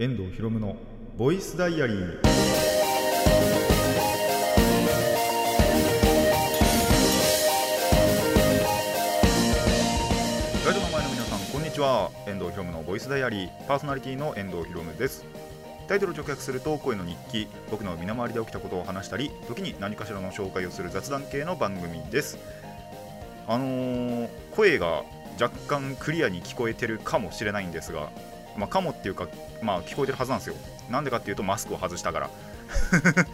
遠藤博夢のボイスダイアリーラジオの前の皆さんこんにちは。遠藤博夢のボイスダイアリー。パーソナリティの遠藤博夢です。タイトル直訳すると声の日記。僕の身の回りで起きたことを話したり時に何かしらの紹介をする雑談系の番組です。あのー声が若干クリアに聞こえてるかもしれないんですがまあ、かもっていうか、まあ、聞こえてるはずなんですよ。なんでかっていうと、マスクを外したから。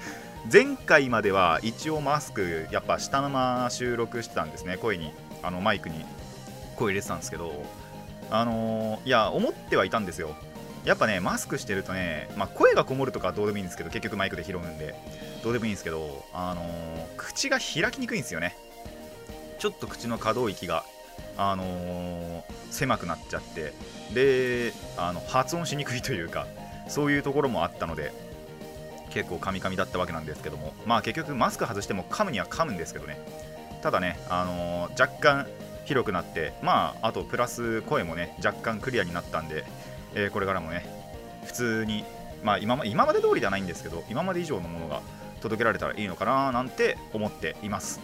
前回までは一応マスク、やっぱ下のまま収録してたんですね、声に、あのマイクに声入れてたんですけど、あのーいや、思ってはいたんですよ。やっぱね、マスクしてるとね、まあ、声がこもるとかどうでもいいんですけど、結局マイクで拾うんで、どうでもいいんですけど、あのー口が開きにくいんですよね。ちょっと口の可動域が、あのー狭くなっちゃって、であの発音しにくいというかそういうところもあったので結構カミカミだったわけなんですけどもまあ結局マスク外しても噛むには噛むんですけどね。ただね、あのー若干広くなってまああとプラス声もね若干クリアになったんで、えーこれからもね普通にまあ今ま今まで通りではないんですけど今まで以上のものが届けられたらいいのかななんて思っています。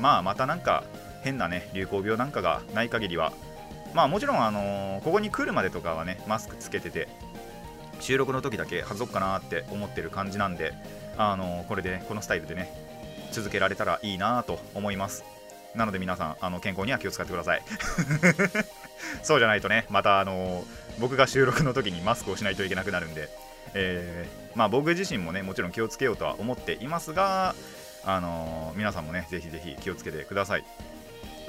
まあまたなんか変なね流行病なんかがない限りは。まあもちろん、あのここに来るまでとかはねマスクつけてて収録の時だけ外そうかなって思ってる感じなんで、あのこれで、ね、このスタイルでね続けられたらいいなと思います。なので皆さんあの健康には気を使ってください。そうじゃないとねまた、あの僕が収録の時にマスクをしないといけなくなるんで、えーまあ、僕自身もねもちろん気をつけようとは思っていますが、あの皆さんもねぜひぜひ気をつけてください。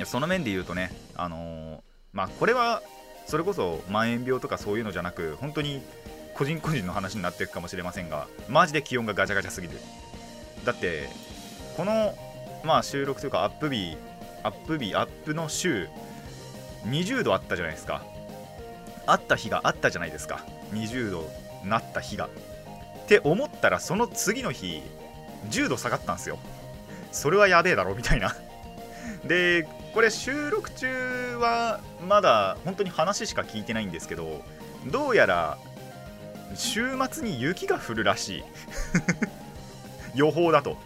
やその面で言うとね、あのーまあ、これはそれこそまん延病とかそういうのじゃなく本当に個人個人の話になっていくかもしれませんがマジで気温がガチャガチャすぎる。だってこの、まあ、収録というかアップ日アップ日アップの週20度あったじゃないですか。あった日があったじゃないですか。20度なった日が。って思ったらその次の日10度下がったんですよ。それはやべえだろみたいな。でこれ収録中はまだ本当に話しか聞いてないんですけどどうやら週末に雪が降るらしい。予報だと。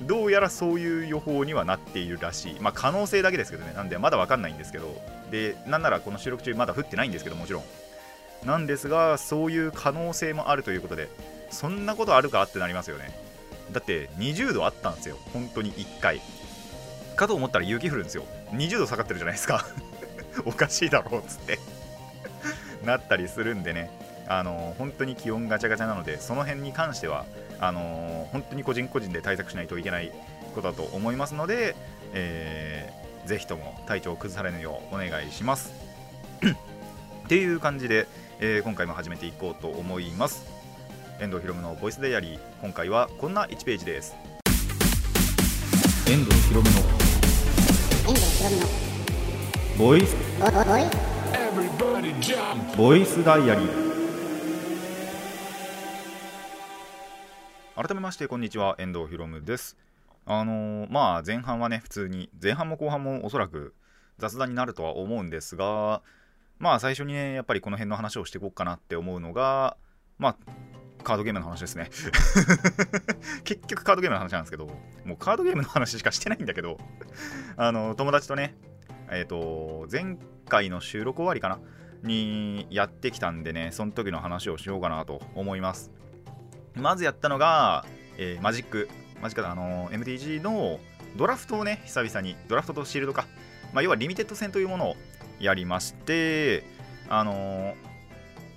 どうやらそういう予報にはなっているらしい。まあ可能性だけですけどね。なんでまだわかんないんですけど。でなんならこの収録中まだ降ってないんですけどもちろん。なんですがそういう可能性もあるということでそんなことあるかってなりますよね。だって20度あったんですよ。本当に1回。かと思ったら雪降るんですよ。20度下がってるじゃないですか。おかしいだろうっつって。なったりするんでね。あの本当に気温ガチャガチャなのでその辺に関してはあの本当に個人個人で対策しないといけないことだと思いますので、えーぜひとも体調を崩されぬようお願いします。っていう感じで、えー今回も始めていこうと思います。遠藤ひろむのボイスダイアリー。今回はこんな1ページです。遠藤ひろむの遠藤ひろみのボイスボボイボイスダイアリー。改めましてこんにちは遠藤ひろむです。あのーまあ前半はね普通に前半も後半もおそらく雑談になるとは思うんですがまあ最初にねやっぱりこの辺の話をしていこうかなって思うのがまあカードゲームの話ですね。結局カードゲームの話なんですけどもうカードゲームの話しかしてないんだけどあの友達とねえっ、と前回の収録終わりかな？にやってきたんでねその時の話をしようかなと思います。まずやったのが、えーマジック。マジックあの MTG のドラフトをね久々にドラフトとシールドか、まあ、要はリミテッド戦というものをやりましてあのー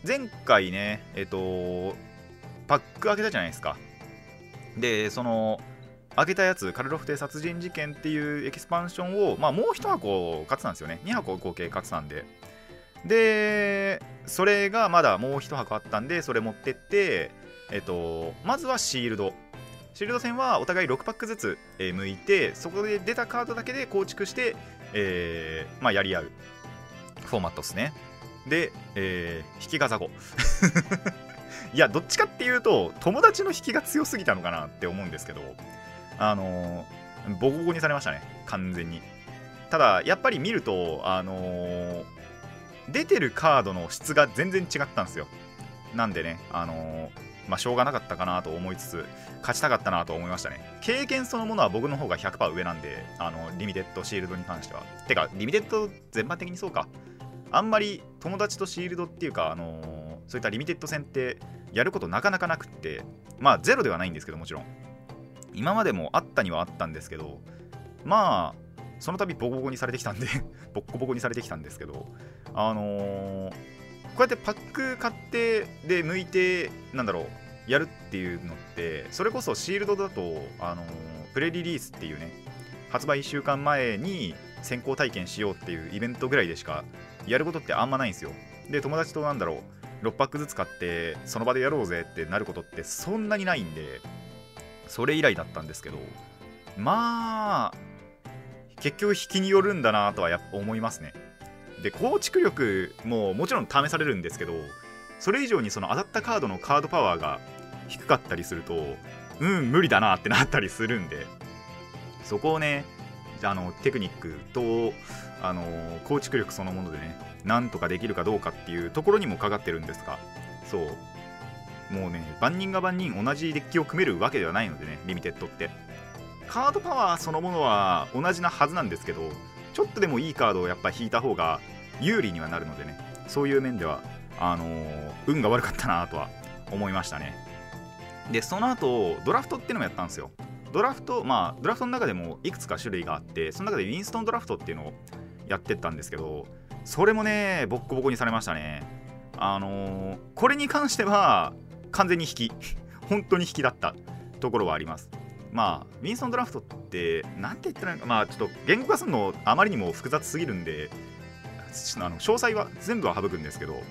前回ねえっ、とパック開けたじゃないですか。でその開けたやつカルロフ邸殺人事件っていうエキスパンションを、まあ、もう1箱買ってたんですよね。2箱合計買ってたんで。でそれがまだもう1箱あったんでそれ持ってってえっとまずはシールド。シールド戦はお互い6パックずつ、えー向いてそこで出たカードだけで構築して、えーまあ、やり合うフォーマットですね。で、えー引きがザゴ いやどっちかっていうと友達の引きが強すぎたのかなって思うんですけどあのーボコボコにされましたね完全にただやっぱり見るとあのー出てるカードの質が全然違ったんですよなんでね、あのーまあ、しょうがなかったかなと思いつつ、勝ちたかったなと思いましたね。経験そのものは僕の方が100%上なんで、あのリミテッドシールドに関しては。てか、リミテッド全般的にそうか。あんまり友達とシールドっていうか、あのそういったリミテッド戦ってやることなかなかなくって、まあ、ゼロではないんですけど、もちろん。今までもあったにはあったんですけど、まあ、その度ボコボコにされてきたんで、ボッコボコにされてきたんですけど、あのーこうやってパック買ってで剥いてなんだろうやるっていうのってそれこそシールドだと、あのープレリリースっていうね発売1週間前に先行体験しようっていうイベントぐらいでしかやることってあんまないんですよで友達となんだろう6パックずつ買ってその場でやろうぜってなることってそんなにないんでそれ以来だったんですけどまあ結局引きによるんだなとはやっぱ思いますね。で構築力ももちろん試されるんですけどそれ以上にその当たったカードのカードパワーが低かったりするとうん無理だなってなったりするんでそこをねあのテクニックとあの構築力そのものでねなんとかできるかどうかっていうところにもかかってるんですがそう。もうね万人が万人同じデッキを組めるわけではないのでねリミテッドって。カードパワーそのものは同じなはずなんですけどちょっとでもいいカードをやっぱ引いた方が有利にはなるのでねそういう面ではあのー運が悪かったなとは思いましたね。でその後ドラフトっていうのもやったんですよ。ドラフトまあドラフトの中でもいくつか種類があってその中でウィンストンドラフトっていうのをやってったんですけどそれもねボッコボコにされましたね。あのーこれに関しては完全に引き。本当に引きだった。ところはあります。まあウィンストンドラフトってなんて言ったらまあちょっと言語化するのあまりにも複雑すぎるんであの詳細は全部は省くんですけど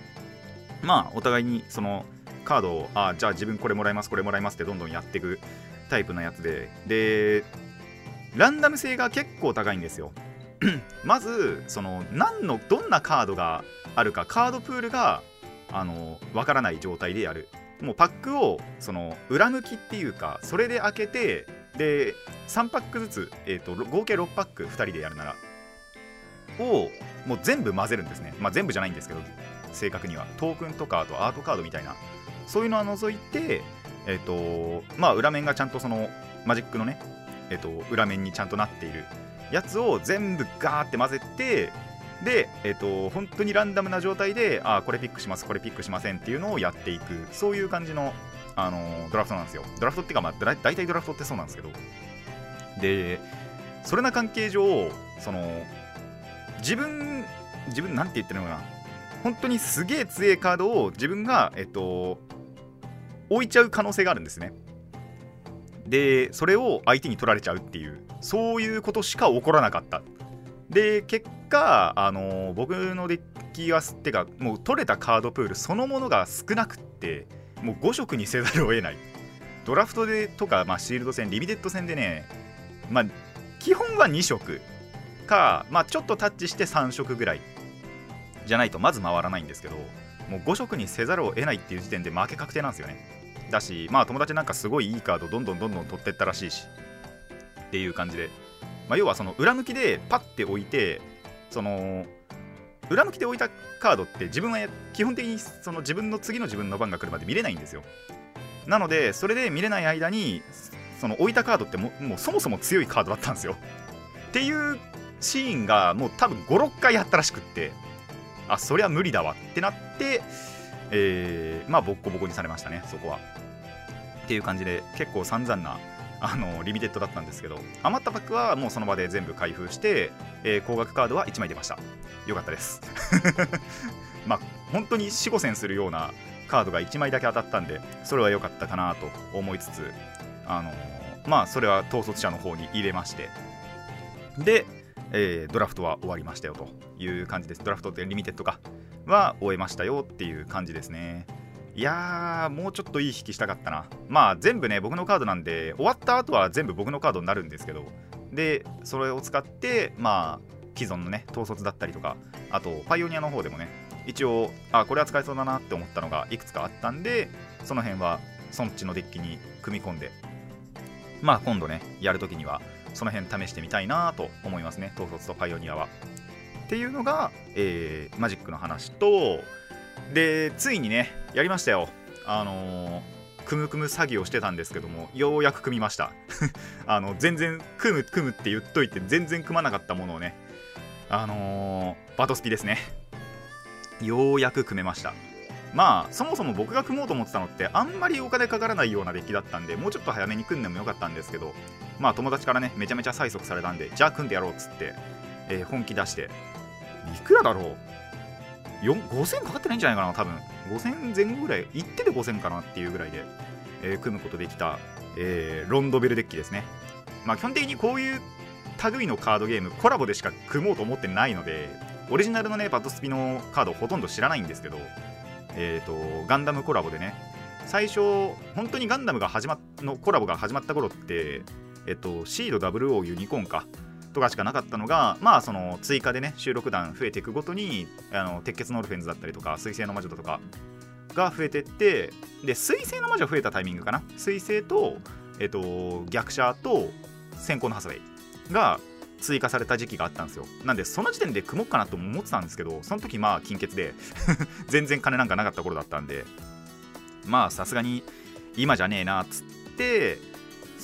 まあお互いにそのカードをあじゃあ自分これもらいますこれもらいますってどんどんやっていくタイプのやつで。でランダム性が結構高いんですよ。まずその何のどんなカードがあるかカードプールがあのわからない状態でやる。もうパックをその裏向きっていうかそれで開けてで3パックずつ、えー、と合計6パック2人でやるならをもう全部混ぜるんですね。まあ全部じゃないんですけど正確には。トークンとかあとアートカードみたいな。そういうのは除いてえっ、とまあ裏面がちゃんとそのマジックのねえっ、と裏面にちゃんとなっている。やつを全部ガーって混ぜてで、えっと本当にランダムな状態であこれピックしますこれピックしませんっていうのをやっていく。そういう感じの、あのドラフトなんですよ。ドラフトっていうか、まあ、だ大体ドラフトってそうなんですけど。でそれな関係上その自分自分なんて言ってるのかな。本当にすげえ強いカードを自分がえっと置いちゃう可能性があるんですね。でそれを相手に取られちゃうっていう。そういうことしか起こらなかった。で結果あの僕のデッキがってかもう取れたカードプールそのものが少なくってもう5色にせざるを得ない。ドラフトでとか、まあ、シールド戦リミテッド戦でねまあ基本は2色。か、まあ、ちょっとタッチして3色ぐらい。じゃないとまず回らないんですけどもう5色にせざるを得ないっていう時点で負け確定なんですよね。だしまあ友達なんかすごいいいカードどんどんどんどん取ってったらしいし。っていう感じで、まあ、要はその裏向きでパッて置いてその裏向きで置いたカードって自分は基本的にその自分の次の自分の番が来るまで見れないんですよ。なのでそれで見れない間にその置いたカードってももうそもそも強いカードだったんですよ。っていうシーンがもう多分56回あったらしくって。あそりゃ無理だわ。ってなってえーまあボッコボコにされましたねそこは。っていう感じで結構散々なあのリミテッドだったんですけど余ったパックはもうその場で全部開封して、えー高額カードは1枚出ました。よかったです。まあ本当に4 5戦するようなカードが1枚だけ当たったんでそれは良かったかなと思いつつあのーまあそれは統率者の方に入れましてで、えードラフトは終わりましたよという感じです。ドラフトってリミテッドかは終えましたよっていう感じですね。いやーもうちょっといい引きしたかったな。まあ全部ね僕のカードなんで終わった後は全部僕のカードになるんですけど。でそれを使ってまあ既存のね統率だったりとかあとパイオニアの方でもね一応あこれは使えそうだなって思ったのがいくつかあったんでその辺はそっちのデッキに組み込んでまあ今度ねやるときにはその辺試してみたいなと思いますね統率とパイオニアは。っていうのが、えーマジックの話とでついにねやりましたよ。あのーくむくむ詐欺をしてたんですけどもようやく組みました。あの全然組む組むって言っといて全然組まなかったものをねあのーバトスピですね。ようやく組めました。まあそもそも僕が組もうと思ってたのってあんまりお金かからないようなデッキだったんでもうちょっと早めに組んでもよかったんですけどまあ友達からねめちゃめちゃ催促されたんでじゃあ組んでやろうっつって、えー本気出していくらだろう5000かかってないんじゃないかな多分。5000前後ぐらい行ってて5000かなっていうぐらいで、えー組むことできた、えーロンドベルデッキですね。まあ基本的にこういう類のカードゲームコラボでしか組もうと思ってないのでオリジナルのねバトスピのカードほとんど知らないんですけどえー、とガンダムコラボでね。最初本当にガンダムが始まっのコラボが始まった頃ってえっとシード WO ユニコーンか。とかしかなかったのがまあその追加でね収録弾増えていくごとにあの鉄血のオルフェンズだったりとか水星の魔女だとかが増えてってで水星の魔女増えたタイミングかな？水星とえっと逆者と先行のハサウェイが追加された時期があったんですよ。なんでその時点で組もうかなと思ってたんですけどその時まあ金欠で 全然金なんかなかった頃だったんでまあさすがに今じゃねえなっつって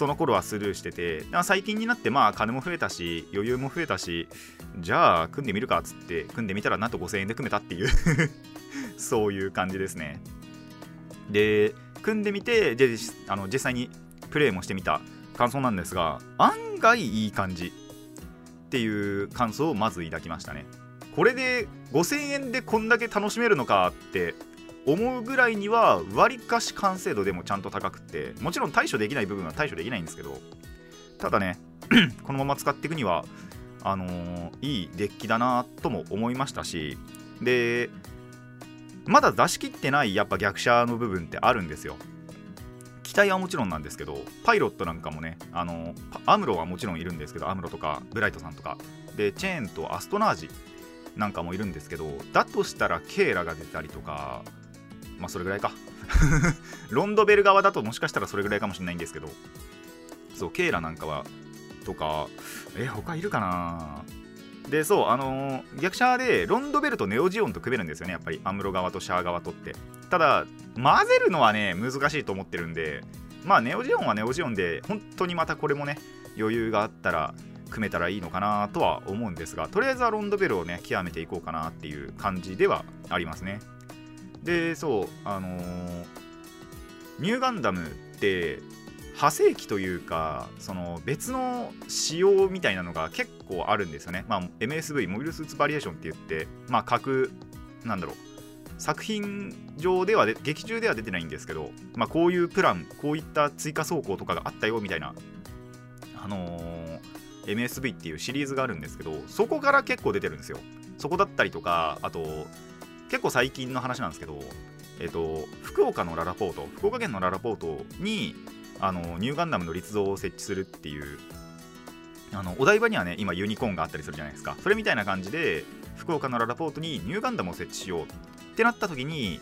その頃はスルーしてて最近になってまあ金も増えたし余裕も増えたしじゃあ組んでみるかっつって組んでみたらなんと5000円で組めたっていう そういう感じですね。で組んでみてであの実際にプレイもしてみた。感想なんですが案外いい感じっていう感想をまず抱きましたね。これで5000円でこんだけ楽しめるのかって思うぐらいにはわりかし完成度でもちゃんと高くってもちろん対処できない部分は対処できないんですけどただね このまま使っていくにはあのーいいデッキだなとも思いましたしでまだ出し切ってないやっぱ逆者の部分ってあるんですよ。機体はもちろんなんですけどパイロットなんかもねあのアムロはもちろんいるんですけどアムロとかブライトさんとかでチェーンとアストナージなんかもいるんですけどだとしたらケーラが出たりとかまあそれぐらいか。ロンドベル側だともしかしたらそれぐらいかもしれないんですけど。そうケーラなんかはとかえ他いるかな？でそうあのー逆者でロンドベルとネオジオンと組めるんですよねやっぱり。アムロ側とシャア側とって。ただ混ぜるのはね難しいと思ってるんでまあネオジオンはネオジオンで本当にまたこれもね余裕があったら組めたらいいのかなとは思うんですがとりあえずはロンドベルをね極めていこうかなっていう感じではありますね。でそうあのーニューガンダムって派生機というかその別の仕様みたいなのが結構あるんですよね、まあ、MSV モビルスーツバリエーションって言ってまあ各なんだろう作品上ではで劇中では出てないんですけど、まあ、こういうプランこういった追加走行とかがあったよみたいなあのー MSV っていうシリーズがあるんですけどそこから結構出てるんですよ。そこだったりとかあと結構最近の話なんですけどえっ、と福岡のララポート福岡県のララポートにあのニューガンダムの立像を設置するっていうあのお台場にはね今ユニコーンがあったりするじゃないですか。それみたいな感じで福岡のララポートにニューガンダムを設置しようってなった時に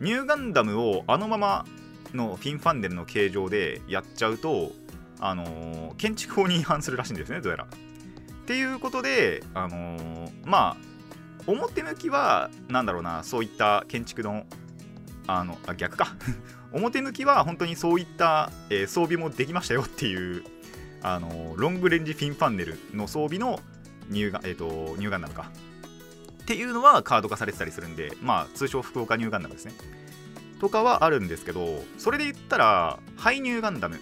ニューガンダムをあのままのフィンファンデルの形状でやっちゃうとあのー建築法に違反するらしいんですねどうやら。っていうことであのーまあ表向きはなんだろうなそういった建築のあのあ逆か。表向きは本当にそういった、えー装備もできましたよっていうあのロングレンジフィンファンネルの装備のニューガ,、えー、とニューガンダムか。っていうのはカード化されてたりするんでまあ通称福岡ニューガンダムですね。とかはあるんですけどそれで言ったらハイニューガンダム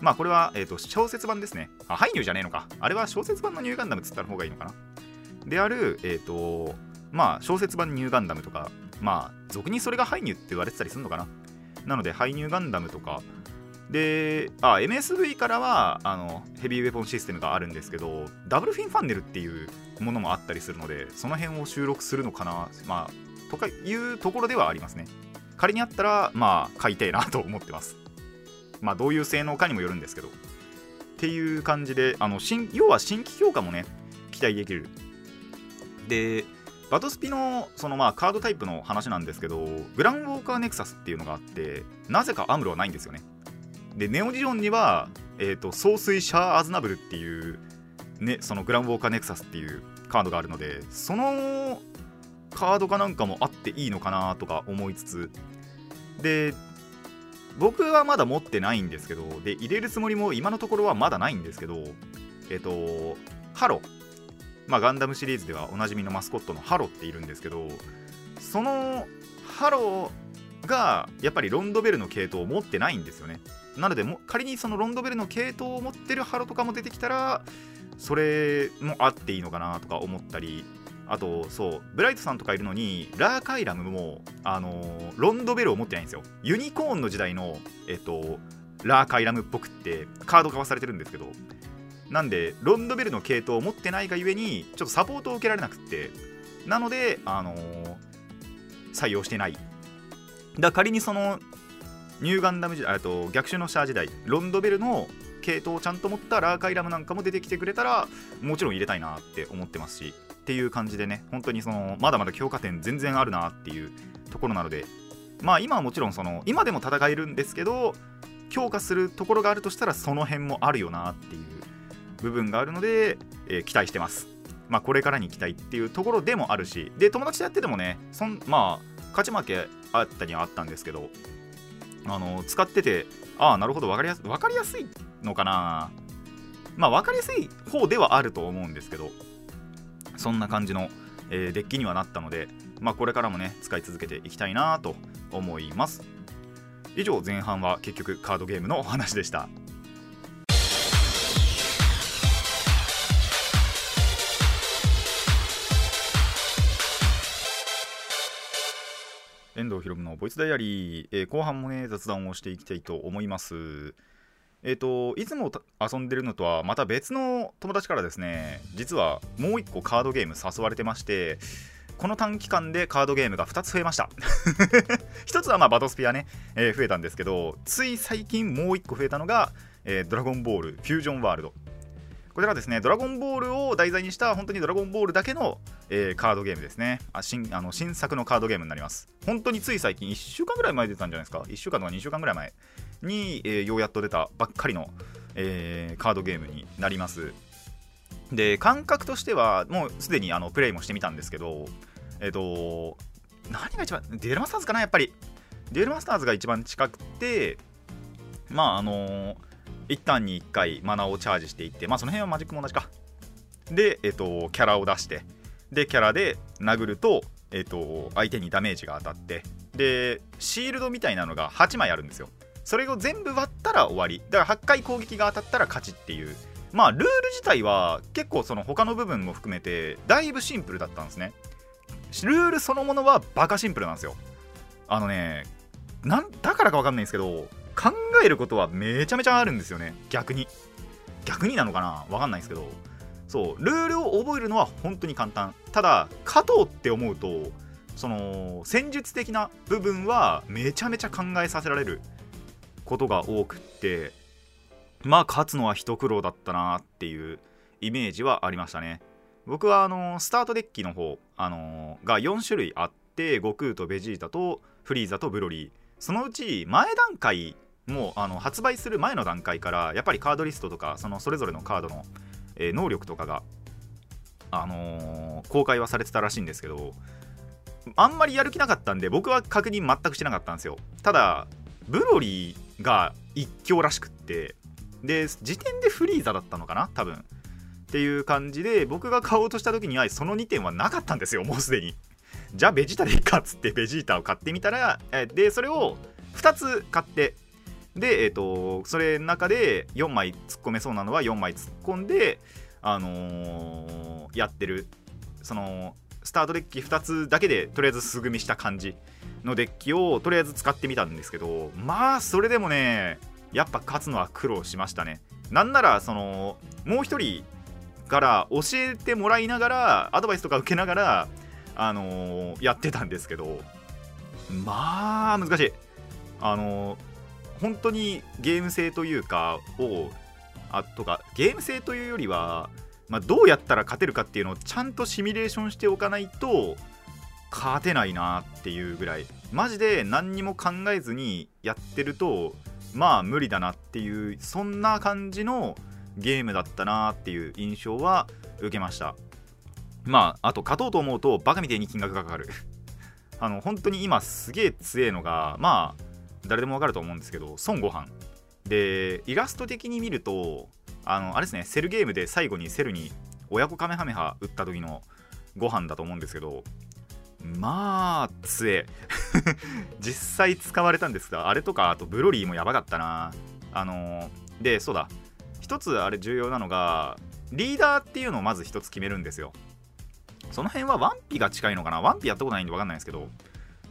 まあこれは、えー、と小説版ですね。あハイニューじゃねえのか。あれは小説版のニューガンダムっつった方がいいのかな。であるえっ、とまあ小説版ニューガンダムとかまあ俗にそれがハイニューって言われてたりするのかな。なのでハイニューガンダムとか。であ MSV からはあのヘビーウェポンシステムがあるんですけどダブルフィンファンネルっていうものもあったりするのでその辺を収録するのかな。まあとかいうところではありますね。仮にあったらまあ買いたいなと思ってます。まあどういう性能かにもよるんですけど。っていう感じであの新要は新規強化もね期待できる。でバトスピのそのまあカードタイプの話なんですけどグランウォーカーネクサスっていうのがあってなぜかアムロはないんですよね。でネオジオンには、えー、と総帥シャア・アズナブルっていう、ね、そのグランウォーカーネクサスっていうカードがあるのでそのカードかなんかもあっていいのかなとか思いつつで僕はまだ持ってないんですけどで入れるつもりも今のところはまだないんですけどえっとハロまあガンダムシリーズではおなじみのマスコットのハロっているんですけどそのハロがやっぱりロンドベルの系統を持ってないんですよね。なのでも仮にそのロンドベルの系統を持ってるハロとかも出てきたらそれもあっていいのかなとか思ったりあとそうブライトさんとかいるのにラーカイラムもあのーロンドベルを持ってないんですよ。ユニコーンの時代のえっとラーカイラムっぽくってカード化はされてるんですけどなんでロンドベルの系統を持ってないがゆえにちょっとサポートを受けられなくってなのであのー採用してない。だ仮にそのニューガンダム時代と逆襲のシャア時代ロンドベルの系統をちゃんと持ったラーカイラムなんかも出てきてくれたらもちろん入れたいなって思ってますしっていう感じでね本当にそのまだまだ強化点全然あるなっていうところなのでまあ今はもちろんその今でも戦えるんですけど強化するところがあるとしたらその辺もあるよなっていう部分があるので、えー期待してます。まあこれからに期待っていうところでもあるしで友達とやっててもねそんまあ勝ち負けあったにはあったんですけどあの使っててああなるほど分かりやす分かりやすいのかな。まあ分かりやすい方ではあると思うんですけどそんな感じの、えーデッキにはなったので、まあ、これからもね使い続けていきたいなと思います。以上前半は結局カードゲームのお話でした。遠藤ひろむのボイスダイアリー、えー後半もね雑談をしていきたいと思います。えっ、といつも遊んでるのとはまた別の友達からですね実はもう一個カードゲーム誘われてましてこの短期間でカードゲームが2つ増えました。1つはまあバトスピアね、えー増えたんですけどつい最近もう1個増えたのが、えードラゴンボールフュージョンワールド。これがですねドラゴンボールを題材にした本当にドラゴンボールだけの、えーカードゲームですね。あ新あの新作のカードゲームになります。本当につい最近1週間ぐらい前出たんじゃないですか。1週間とか2週間ぐらい前に、えーようやっと出たばっかりの、えーカードゲームになります。で感覚としてはもうすでにあのプレイもしてみたんですけどえっ、と何が一番デュエルマスターズかなやっぱり。デュエルマスターズが一番近くてまああの一旦に1回マナをチャージしていってまあその辺はマジックも同じか。でえっ、とキャラを出してでキャラで殴るとえっ、と相手にダメージが当たってでシールドみたいなのが8枚あるんですよ。それを全部割ったら終わり。だから8回攻撃が当たったら勝ちっていう。まあルール自体は結構その他の部分も含めてだいぶシンプルだったんですね。ルールそのものはバカシンプルなんですよ。あのねなんだからか分かんないんですけど考えることはめちゃめちゃあるんですよね。逆に。逆になのかな？分かんないですけど。そう。ルールを覚えるのは本当に簡単。ただ勝とうって思うとその戦術的な部分はめちゃめちゃ考えさせられることが多くってまあ勝つのは一苦労だったなっていうイメージはありましたね。僕はあのスタートデッキの方、あのが4種類あって悟空とベジータとフリーザとブロリー。そのうち前段階もうあの発売する前の段階からやっぱりカードリストとかそのそれぞれのカードの、えー能力とかが、あのー公開はされてたらしいんですけどあんまりやる気なかったんで僕は確認全くしてなかったんですよ。ただブロリーが一強らしくってで時点でフリーザだったのかな多分。っていう感じで僕が買おうとした時にはその2点はなかったんですよもうすでに。じゃあベジータでいいかっつってベジータを買ってみたらえでそれを2つ買ってでえっ、とそれの中で4枚突っ込めそうなのは4枚突っ込んであのーやってる。そのスタートデッキ2つだけでとりあえず素組みした感じのデッキをとりあえず使ってみたんですけどまあそれでもねやっぱ勝つのは苦労しましたね。なんならそのもう一人から教えてもらいながらアドバイスとか受けながらあのーやってたんですけどまあ難しい。あのー本当にゲーム性というかをあとかゲーム性というよりは、まあ、どうやったら勝てるかっていうのをちゃんとシミュレーションしておかないと勝てないなっていうぐらい。マジで何にも考えずにやってるとまあ無理だなっていうそんな感じのゲームだったなっていう印象は受けました。まああと勝とうと思うとバカみたいに金額がかかる。あの本当に今すげえ強えのがまあ誰でもわかると思うんですけど孫悟飯。でイラスト的に見るとあのあれですねセルゲームで最後にセルに親子カメハメハ打った時のご飯だと思うんですけどまあ強え。実際使われたんですがあれとかあとブロリーもやばかったな。あのでそうだ。一つあれ重要なのがリーダーっていうのをまず一つ決めるんですよ。その辺はワンピが近いのかな？ワンピやったことないんで分かんないんですけど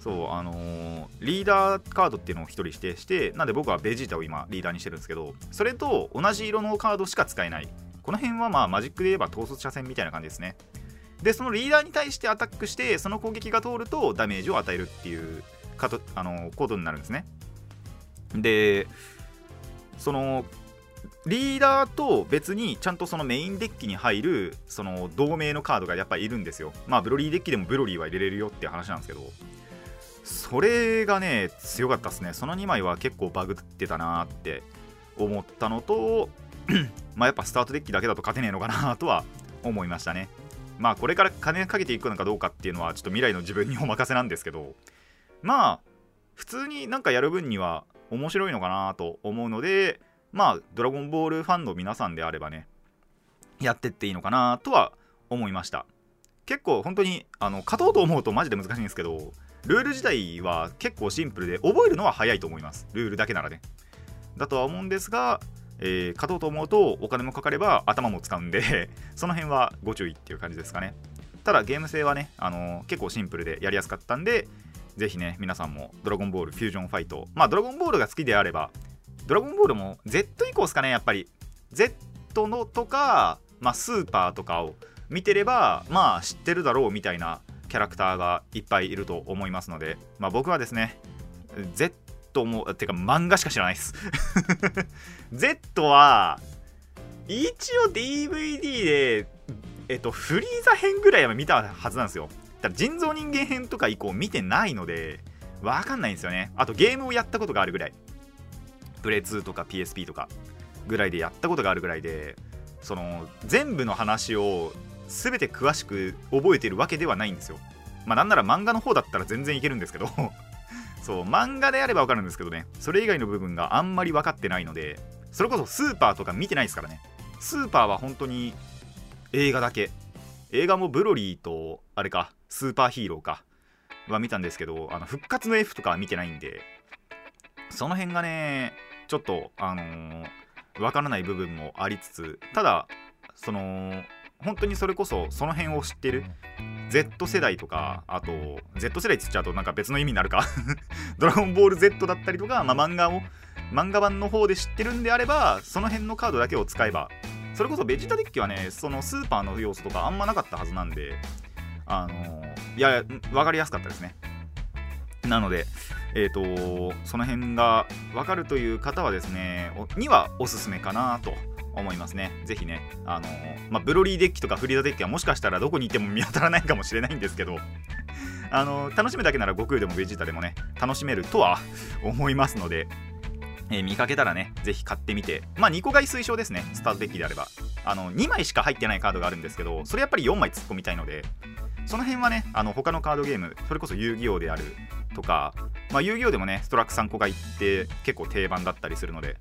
そうあのーリーダーカードっていうのを1人指定してなんで僕はベジータを今リーダーにしてるんですけどそれと同じ色のカードしか使えない。この辺はまあマジックで言えば統率車線みたいな感じですね。でそのリーダーに対してアタックしてその攻撃が通るとダメージを与えるっていうカードあのーコードになるんですね。でそのリーダーと別にちゃんとそのメインデッキに入るその同盟のカードがやっぱいるんですよ。まあブロリーデッキでもブロリーは入れれるよっていう話なんですけど。それがね強かったですね。その2枚は結構バグってたなって思ったのと まあやっぱスタートデッキだけだと勝てねえのかなとは思いましたね。まあこれから金かけていくのかどうかっていうのはちょっと未来の自分にお任せなんですけどまあ普通になんかやる分には面白いのかなと思うのでまあドラゴンボールファンの皆さんであればねやってっていいのかなとは思いました。結構本当にあの勝とうと思うとマジで難しいんですけどルール自体は結構シンプルで覚えるのは早いと思います。ルールだけならね。だとは思うんですが、えー勝とうと思うとお金もかかれば頭も使うんで その辺はご注意っていう感じですかね。ただゲーム性はね、あのー結構シンプルでやりやすかったんでぜひね皆さんもドラゴンボールフュージョンファイト。まあドラゴンボールが好きであればドラゴンボールも Z 以降ですかねやっぱり。Z のとか、まあ、スーパーとかを見てればまあ知ってるだろうみたいなキャラクターがいっぱいいると思いますので、まあ、僕はですね Z もてか漫画しか知らないです。Z は一応 DVD でえっとフリーザ編ぐらいは見たはずなんですよ。ただ人造人間編とか以降見てないのでわかんないんですよね。あとゲームをやったことがあるぐらい。プレイ2とか PSP とかぐらいでやったことがあるぐらいでその全部の話を全て詳しく覚えてるわけではないんですよ。まあなんなら漫画の方だったら全然いけるんですけど。そう漫画であればわかるんですけどね。それ以外の部分があんまり分かってないので。それこそスーパーとか見てないですからね。スーパーは本当に映画だけ。映画もブロリーとあれかスーパーヒーローか。は見たんですけどあの復活の F とかは見てないんで。その辺がねちょっとあのーわからない部分もありつつただその本当にそれこそその辺を知ってる Z 世代とかあと Z 世代って言っちゃうとなんか別の意味になるか。ドラゴンボール Z だったりとか、まあ、漫画を漫画版の方で知ってるんであればその辺のカードだけを使えばそれこそベジータデッキはねそのスーパーの要素とかあんまなかったはずなんであのいや分かりやすかったですね。なのでえー、とその辺が分かるという方はですねおにはおすすめかなと思いますね。ぜひねあのまあ、ブロリーデッキとかフリーダデッキはもしかしたらどこにいても見当たらないかもしれないんですけど あの楽しむだけなら悟空でもベジータでもね楽しめるとは思いますので、えー見かけたらねぜひ買ってみて。まあ2個買い推奨ですね。スタートデッキであれば。あの2枚しか入ってないカードがあるんですけどそれやっぱり4枚突っ込みたいのでその辺はねあの他のカードゲームそれこそ遊戯王であるとか、まあ、遊戯王でもねストラック3個買いって結構定番だったりするので、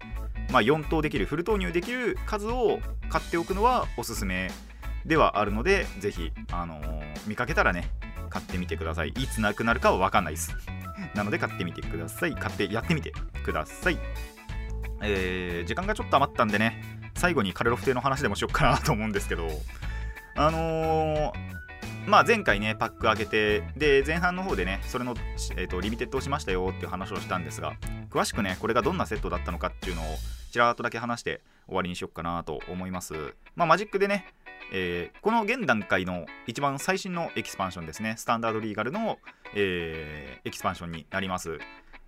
まあ、4投できるフル投入できる数を買っておくのはおすすめではあるのでぜひ、あのー見かけたらね買ってみてください。いつなくなるかは分かんないです。なので買ってみてください。買ってやってみてください。えー時間がちょっと余ったんでね最後にカルロフ邸の話でもしよっかなと思うんですけどあのーまあ、前回ねパック開けてで前半の方でねそれの、えー、とリミテッドをしましたよっていう話をしたんですが詳しくねこれがどんなセットだったのかっていうのをちらっとだけ話して終わりにしよっかなと思います。まあマジックでね、えーこの現段階の一番最新のエキスパンションですね。スタンダードリーガルの、えーエキスパンションになります。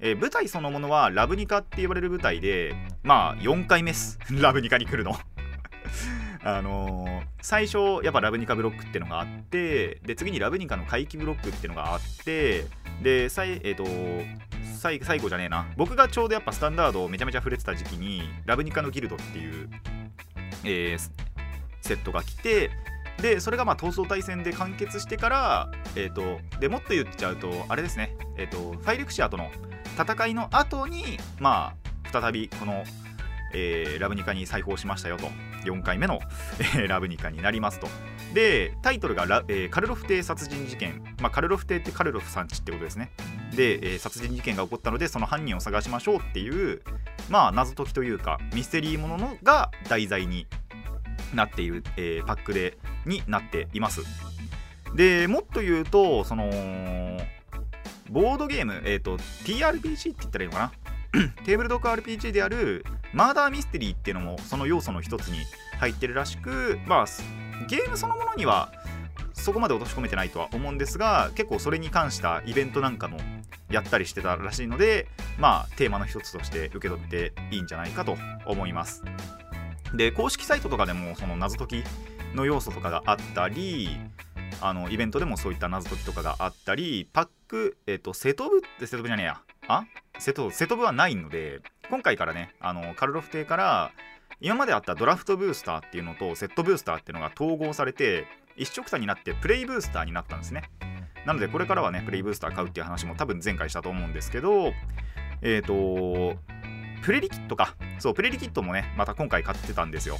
えー舞台そのものはラブニカって言われる舞台でまあ4回目っす。ラブニカに来るの。あのー最初やっぱラブニカブロックっていうのがあってで次にラブニカの回帰ブロックっていうのがあってで最,、えー、と最最後じゃねえな。僕がちょうどやっぱスタンダードをめちゃめちゃ触れてた時期にラブニカのギルドっていう、えーセットが来てでそれがまあ闘争対戦で完結してから、えー、とでもっと言っちゃうとあれですね、えー、とファイルクシアとの戦いの後にまあ再びこの、えーラブニカに再訪しましたよと。4回目の、ラブニカになりますと。でタイトルがラ、えーカルロフ邸殺人事件、まあ、カルロフ邸ってカルロフさんちってことですね。で、えー殺人事件が起こったのでその犯人を探しましょうっていうまあ謎解きというかミステリーもののが題材になっている、えーパックでになっています。でもっと言うとそのボードゲーム、えー、と TRPG って言ったらいいのかな？テーブルドック RPG であるマーダーミステリーっていうのもその要素の一つに入ってるらしくまあゲームそのものにはそこまで落とし込めてないとは思うんですが結構それに関したイベントなんかもやったりしてたらしいのでまあテーマの一つとして受け取っていいんじゃないかと思います。で公式サイトとかでもその謎解きの要素とかがあったりあのイベントでもそういった謎解きとかがあったりパック、えっとセトブってセトブじゃねえや。あ？セトセトブはないので今回からねあのカルロフ邸から今まであったドラフトブースターっていうのとセットブースターっていうのが統合されて一色たになってプレイブースターになったんですね。なのでこれからはねプレイブースター買うっていう話も多分前回したと思うんですけどえっ、とプレリキットか。そうプレリキットもねまた今回買ってたんですよ。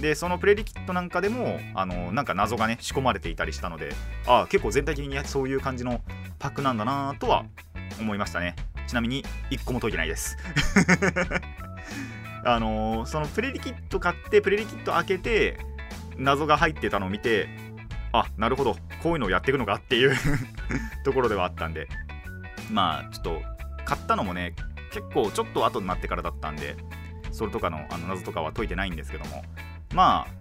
でそのプレリキットなんかでもあのなんか謎がね仕込まれていたりしたのでああ結構全体的にそういう感じのパックなんだなとは思いましたね。ちなみに1個も解いてないです。あのーそのプレリキット買ってプレリキット開けて謎が入ってたのを見てあなるほど。こういうのをやっていくのかっていう ところではあったんで。まあちょっと買ったのもね結構ちょっと後になってからだったんでそれとかのあの謎とかは解いてないんですけども。まあ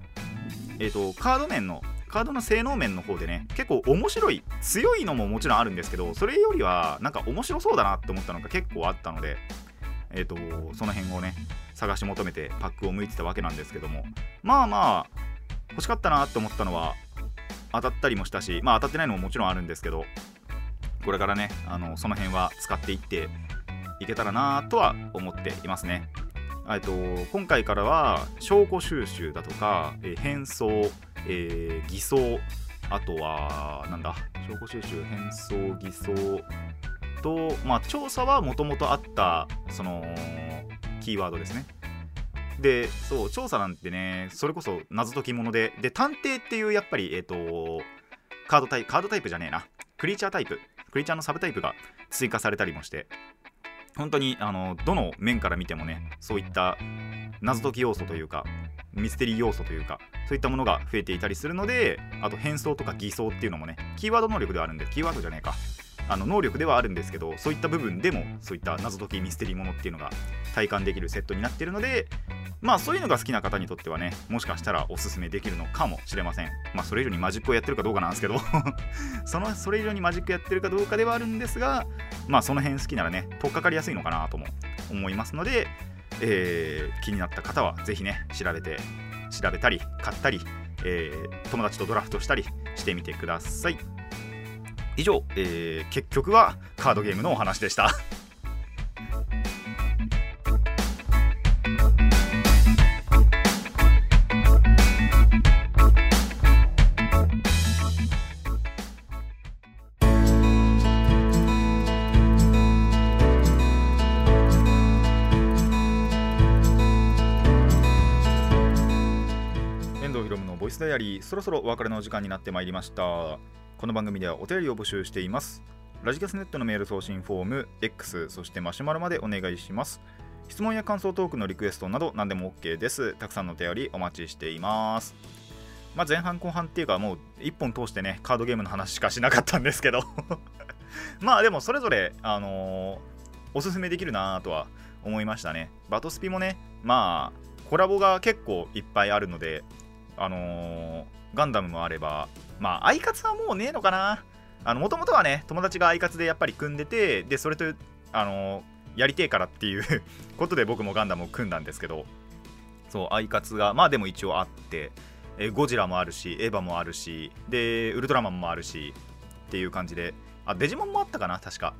えっ、とカード面のカードの性能面の方でね結構面白い強いのももちろんあるんですけどそれよりはなんか面白そうだなって思ったのが結構あったのでえっ、とその辺をね探し求めてパックを向いてたわけなんですけども。まあまあ欲しかったなって思ったのは当たったりもしたしまあ当たってないのももちろんあるんですけどこれからねあのその辺は使っていっていけたらなとは思っていますね。えっと今回からは証拠収集だとか、え変装、えー偽装あとはなんだ証拠収集変装偽装とまあ調査はもともとあったそのキーワードですね。でそう調査なんてねそれこそ謎解きものでで探偵っていうやっぱりえっ、とカードタイプカードタイプじゃねえな。クリーチャータイプ。クリーチャーのサブタイプが追加されたりもして。本当にあのどの面から見てもねそういった謎解き要素というかミステリー要素というかそういったものが増えていたりするのであと変装とか偽装っていうのもねキーワード能力ではあるんでキーワードじゃねえか。あの能力ではあるんですけどそういった部分でもそういった謎解きミステリーものっていうのが体感できるセットになっているのでまあそういうのが好きな方にとってはねもしかしたらおすすめできるのかもしれません。まあそれ以上にマジックをやってるかどうかなんですけど そのそれ以上にマジックやってるかどうかではあるんですがまあその辺好きならね取っかかりやすいのかなとも思いますので、えー気になった方はぜひね調べて調べたり買ったり、えー友達とドラフトしたりしてみてください。以上、えー結局はカードゲームのお話でした。遠藤ひろむのボイスダイアリーそろそろお別れの時間になってまいりました。この番組ではお便りを募集しています。ラジキャスネットのメール送信フォーム X そしてマシュマロまでお願いします。質問や感想トークのリクエストなど何でも OK です。たくさんのお便りお待ちしています。まあ、前半後半っていうかもう1本通してねカードゲームの話しかしなかったんですけど。まあでもそれぞれあのーおすすめできるなとは思いましたね。バトスピもねまあコラボが結構いっぱいあるのであのーガンダムもあればまあアイカツはもうねえのかな。あのもともとはね友達がアイカツでやっぱり組んでてでそれとあのやりてえからっていう ことで僕もガンダムを組んだんですけどそうアイカツがまあでも一応あってえゴジラもあるしエヴァもあるしでウルトラマンもあるしっていう感じであデジモンもあったかな確か。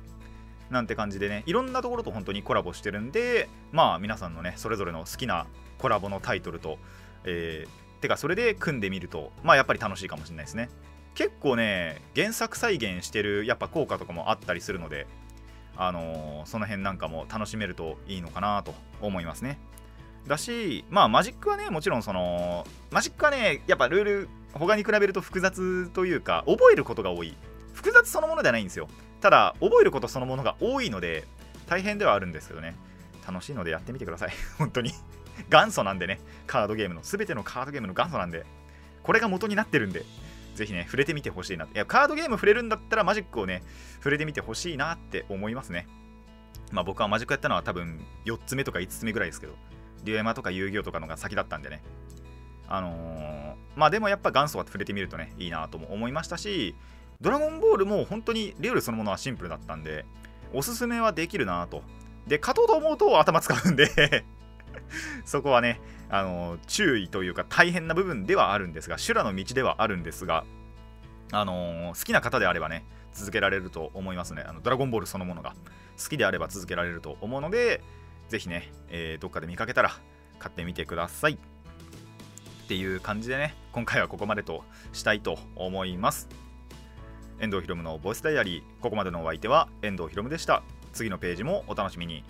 なんて感じでねいろんなところと本当にコラボしてるんでまあ皆さんのねそれぞれの好きなコラボのタイトルと、えーてかそれで組んでみるとまあやっぱり楽しいかもしれないですね。結構ね原作再現してるやっぱ効果とかもあったりするのであのーその辺なんかも楽しめるといいのかなと思いますね。だしまあマジックはねもちろんそのマジックはねやっぱルール他に比べると複雑というか覚えることが多い。複雑そのものではないんですよ。ただ覚えることそのものが多いので大変ではあるんですけどね。楽しいのでやってみてください。本当に。元祖なんでね。カードゲームの全てのカードゲームの元祖なんで。これが元になってるんで。ぜひね触れてみてほしいな。いやカードゲーム触れるんだったらマジックをね触れてみてほしいなって思いますね。まあ僕はマジックやったのは多分4つ目とか5つ目ぐらいですけど。デュエマとか遊戯王とかのが先だったんでね。あのーまあでもやっぱ元祖は触れてみるとねいいなとも思いましたしドラゴンボールも本当にルールそのものはシンプルだったんでおすすめはできるなと。で勝とうと思うと頭使うんで。そこはねあの注意というか大変な部分ではあるんですが修羅の道ではあるんですがあの好きな方であればね続けられると思いますね。あのドラゴンボールそのものが。好きであれば続けられると思うのでぜひね、えーどっかで見かけたら買ってみてください。っていう感じでね今回はここまでとしたいと思います。遠藤ひろむのボイスダイアリー。ここまでのお相手は遠藤ひろむでした。次のページもお楽しみに。